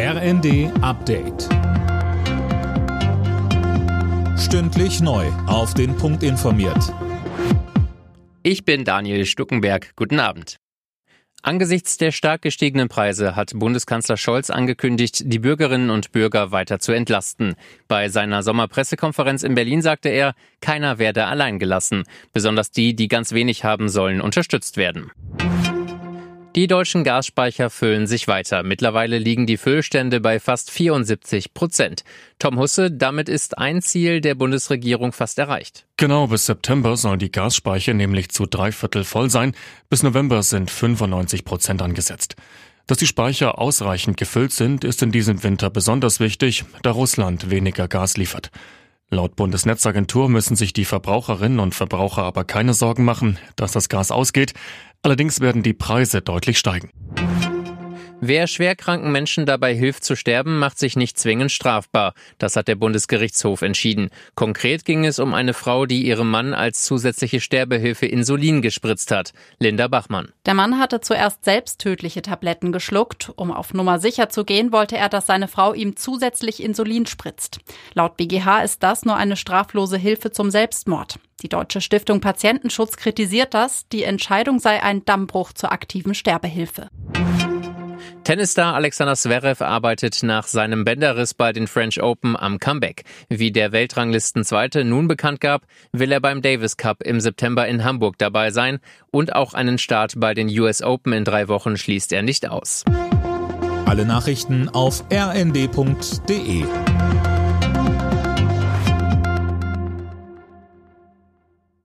RND Update. Stündlich neu. Auf den Punkt informiert. Ich bin Daniel Stuckenberg. Guten Abend. Angesichts der stark gestiegenen Preise hat Bundeskanzler Scholz angekündigt, die Bürgerinnen und Bürger weiter zu entlasten. Bei seiner Sommerpressekonferenz in Berlin sagte er, keiner werde allein gelassen. Besonders die, die ganz wenig haben, sollen unterstützt werden. Die deutschen Gasspeicher füllen sich weiter. Mittlerweile liegen die Füllstände bei fast 74 Prozent. Tom Husse, damit ist ein Ziel der Bundesregierung fast erreicht. Genau, bis September sollen die Gasspeicher nämlich zu drei Viertel voll sein. Bis November sind 95 Prozent angesetzt. Dass die Speicher ausreichend gefüllt sind, ist in diesem Winter besonders wichtig, da Russland weniger Gas liefert. Laut Bundesnetzagentur müssen sich die Verbraucherinnen und Verbraucher aber keine Sorgen machen, dass das Gas ausgeht. Allerdings werden die Preise deutlich steigen. Wer schwerkranken Menschen dabei hilft zu sterben, macht sich nicht zwingend strafbar. Das hat der Bundesgerichtshof entschieden. Konkret ging es um eine Frau, die ihrem Mann als zusätzliche Sterbehilfe Insulin gespritzt hat. Linda Bachmann. Der Mann hatte zuerst selbst tödliche Tabletten geschluckt. Um auf Nummer sicher zu gehen, wollte er, dass seine Frau ihm zusätzlich Insulin spritzt. Laut BGH ist das nur eine straflose Hilfe zum Selbstmord. Die Deutsche Stiftung Patientenschutz kritisiert das. Die Entscheidung sei ein Dammbruch zur aktiven Sterbehilfe. Tennisstar Alexander Zverev arbeitet nach seinem Bänderriss bei den French Open am Comeback. Wie der Weltranglistenzweite nun bekannt gab, will er beim Davis Cup im September in Hamburg dabei sein und auch einen Start bei den US Open in drei Wochen schließt er nicht aus. Alle Nachrichten auf rnd.de